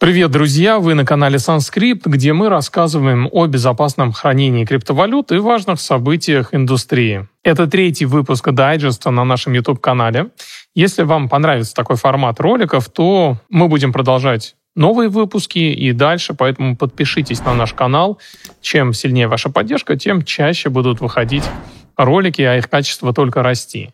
Привет, друзья! Вы на канале Санскрипт, где мы рассказываем о безопасном хранении криптовалют и важных событиях индустрии. Это третий выпуск дайджеста на нашем YouTube-канале. Если вам понравится такой формат роликов, то мы будем продолжать новые выпуски и дальше, поэтому подпишитесь на наш канал. Чем сильнее ваша поддержка, тем чаще будут выходить ролики, а их качество только расти.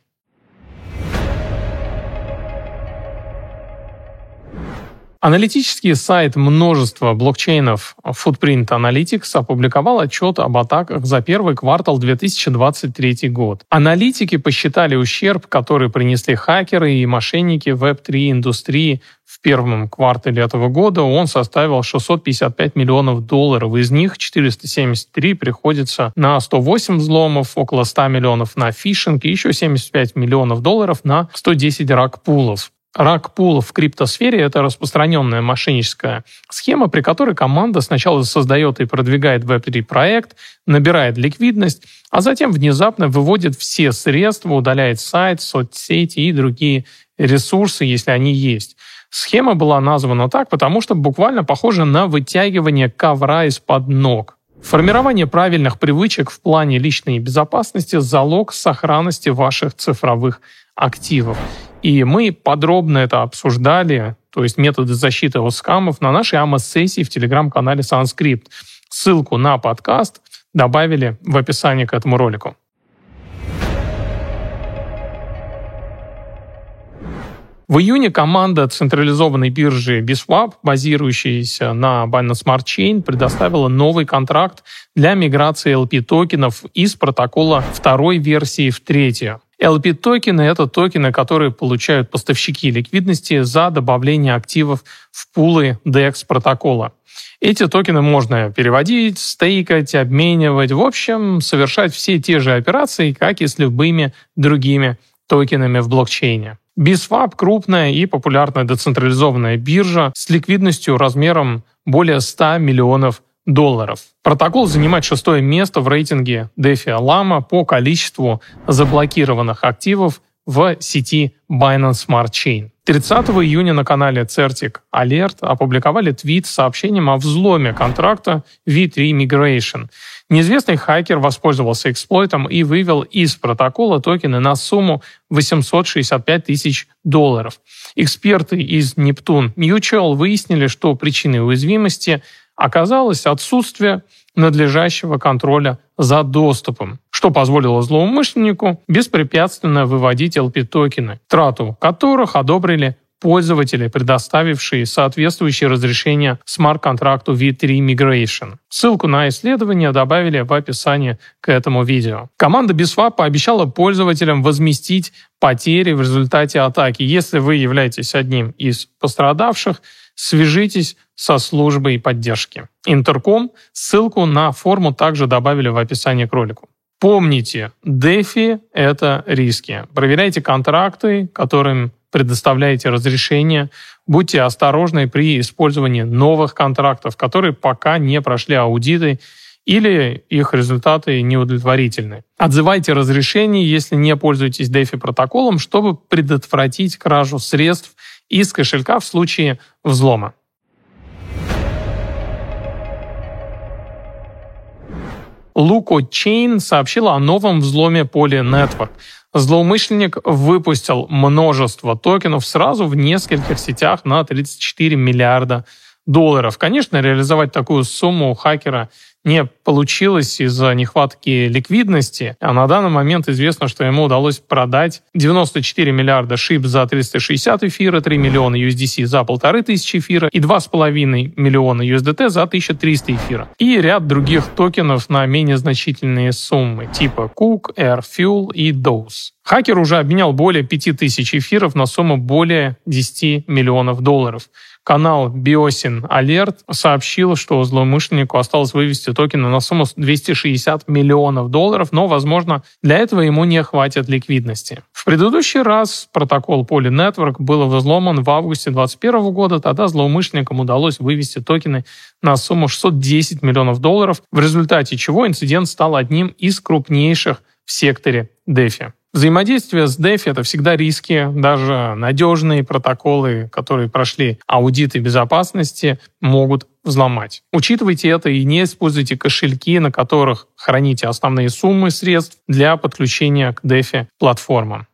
Аналитический сайт множества блокчейнов Footprint Analytics опубликовал отчет об атаках за первый квартал 2023 год. Аналитики посчитали ущерб, который принесли хакеры и мошенники Web3 индустрии в первом квартале этого года. Он составил 655 миллионов долларов. Из них 473 приходится на 108 взломов, около 100 миллионов на фишинг и еще 75 миллионов долларов на 110 рак-пулов. Рак пул в криптосфере – это распространенная мошенническая схема, при которой команда сначала создает и продвигает Web3 проект, набирает ликвидность, а затем внезапно выводит все средства, удаляет сайт, соцсети и другие ресурсы, если они есть. Схема была названа так, потому что буквально похожа на вытягивание ковра из-под ног. Формирование правильных привычек в плане личной безопасности – залог сохранности ваших цифровых активов. И мы подробно это обсуждали, то есть методы защиты от скамов, на нашей AMA-сессии в телеграм-канале Санскрипт. Ссылку на подкаст добавили в описании к этому ролику. В июне команда централизованной биржи Biswap, базирующаяся на Binance Smart Chain, предоставила новый контракт для миграции LP токенов из протокола второй версии в третью. LP-токены — это токены, которые получают поставщики ликвидности за добавление активов в пулы DEX протокола. Эти токены можно переводить, стейкать, обменивать, в общем, совершать все те же операции, как и с любыми другими токенами в блокчейне. BISWAP — крупная и популярная децентрализованная биржа с ликвидностью размером более 100 миллионов долларов. Протокол занимает шестое место в рейтинге DeFi Lama по количеству заблокированных активов в сети Binance Smart Chain. 30 июня на канале Certic Alert опубликовали твит с сообщением о взломе контракта V3 Migration. Неизвестный хакер воспользовался эксплойтом и вывел из протокола токены на сумму 865 тысяч долларов. Эксперты из Neptune Mutual выяснили, что причиной уязвимости – оказалось отсутствие надлежащего контроля за доступом, что позволило злоумышленнику беспрепятственно выводить LP-токены, трату которых одобрили пользователи, предоставившие соответствующие разрешения смарт-контракту V3 Migration. Ссылку на исследование добавили в описании к этому видео. Команда BISWAP пообещала пользователям возместить потери в результате атаки. Если вы являетесь одним из пострадавших, свяжитесь со службой поддержки. Интерком ссылку на форму также добавили в описании к ролику. Помните, DeFi — это риски. Проверяйте контракты, которым предоставляете разрешение. Будьте осторожны при использовании новых контрактов, которые пока не прошли аудиты или их результаты неудовлетворительны. Отзывайте разрешение, если не пользуетесь DeFi протоколом, чтобы предотвратить кражу средств из кошелька в случае взлома. Луко Чейн сообщила о новом взломе поля Network. Злоумышленник выпустил множество токенов сразу в нескольких сетях на 34 миллиарда долларов. Конечно, реализовать такую сумму у хакера не получилось из-за нехватки ликвидности, а на данный момент известно, что ему удалось продать 94 миллиарда шип за 360 эфира, 3 миллиона USDC за 1500 эфира и 2,5 миллиона USDT за 1300 эфира. И ряд других токенов на менее значительные суммы, типа Cook, Air Fuel и Dose. Хакер уже обменял более 5000 эфиров на сумму более 10 миллионов долларов. Канал Биосин Alert сообщил, что злоумышленнику осталось вывести токены на сумму 260 миллионов долларов, но, возможно, для этого ему не хватит ликвидности. В предыдущий раз протокол Poly Network был взломан в августе 2021 года. Тогда злоумышленникам удалось вывести токены на сумму 610 миллионов долларов, в результате чего инцидент стал одним из крупнейших в секторе DeFi. Взаимодействие с DeFi — это всегда риски. Даже надежные протоколы, которые прошли аудиты безопасности, могут взломать. Учитывайте это и не используйте кошельки, на которых храните основные суммы средств для подключения к DeFi платформам.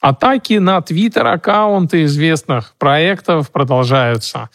Атаки на твиттер-аккаунты известных проектов продолжаются.